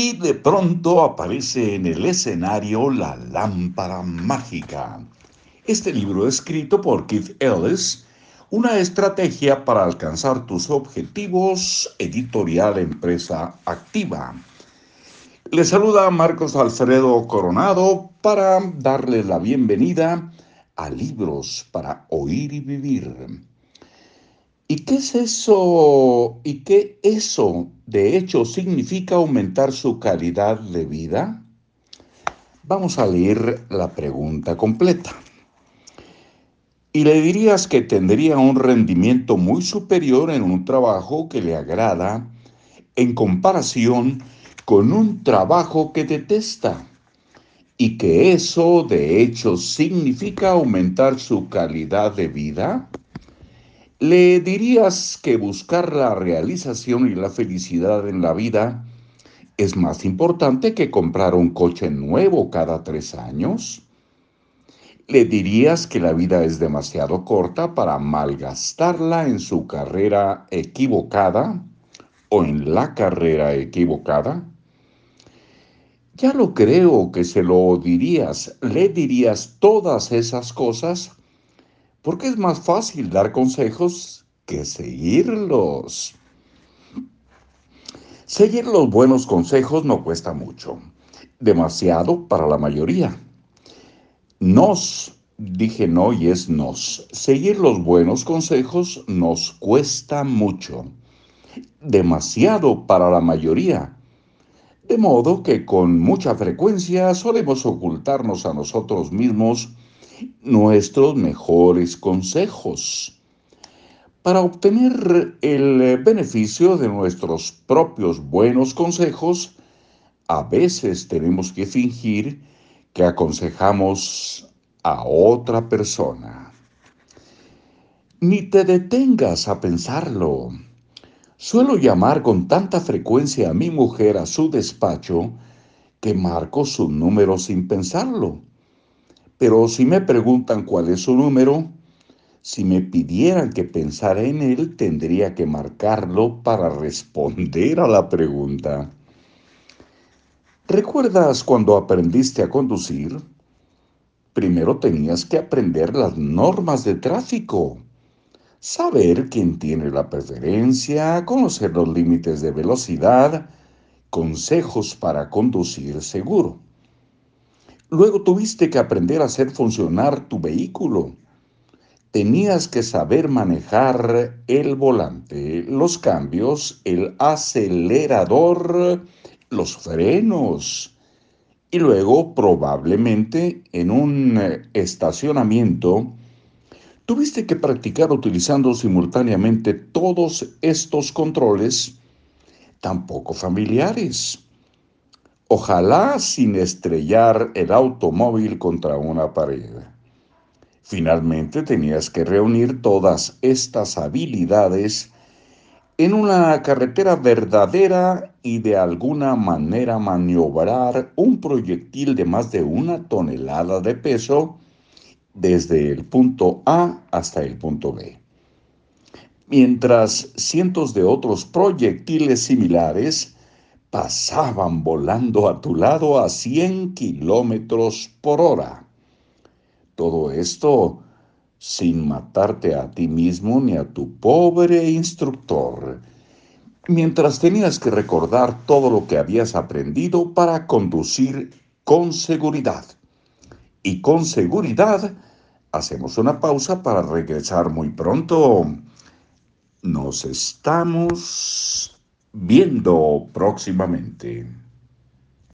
y de pronto aparece en el escenario la lámpara mágica. Este libro escrito por Keith Ellis, una estrategia para alcanzar tus objetivos, editorial empresa activa. Le saluda Marcos Alfredo Coronado para darle la bienvenida a Libros para Oír y Vivir. ¿Y qué es eso? ¿Y qué eso de hecho significa aumentar su calidad de vida? Vamos a leer la pregunta completa. Y le dirías que tendría un rendimiento muy superior en un trabajo que le agrada en comparación con un trabajo que detesta. Y que eso de hecho significa aumentar su calidad de vida. ¿Le dirías que buscar la realización y la felicidad en la vida es más importante que comprar un coche nuevo cada tres años? ¿Le dirías que la vida es demasiado corta para malgastarla en su carrera equivocada o en la carrera equivocada? Ya lo creo que se lo dirías, le dirías todas esas cosas porque es más fácil dar consejos que seguirlos. Seguir los buenos consejos no cuesta mucho, demasiado para la mayoría. Nos, dije no y es nos, seguir los buenos consejos nos cuesta mucho, demasiado para la mayoría. De modo que con mucha frecuencia solemos ocultarnos a nosotros mismos nuestros mejores consejos. Para obtener el beneficio de nuestros propios buenos consejos, a veces tenemos que fingir que aconsejamos a otra persona. Ni te detengas a pensarlo. Suelo llamar con tanta frecuencia a mi mujer a su despacho que marco su número sin pensarlo. Pero si me preguntan cuál es su número, si me pidieran que pensara en él, tendría que marcarlo para responder a la pregunta. ¿Recuerdas cuando aprendiste a conducir? Primero tenías que aprender las normas de tráfico, saber quién tiene la preferencia, conocer los límites de velocidad, consejos para conducir seguro. Luego tuviste que aprender a hacer funcionar tu vehículo. Tenías que saber manejar el volante, los cambios, el acelerador, los frenos. Y luego, probablemente, en un estacionamiento, tuviste que practicar utilizando simultáneamente todos estos controles, tampoco familiares ojalá sin estrellar el automóvil contra una pared. Finalmente tenías que reunir todas estas habilidades en una carretera verdadera y de alguna manera maniobrar un proyectil de más de una tonelada de peso desde el punto A hasta el punto B. Mientras cientos de otros proyectiles similares pasaban volando a tu lado a 100 kilómetros por hora. Todo esto sin matarte a ti mismo ni a tu pobre instructor, mientras tenías que recordar todo lo que habías aprendido para conducir con seguridad. Y con seguridad hacemos una pausa para regresar muy pronto. Nos estamos viendo próximamente.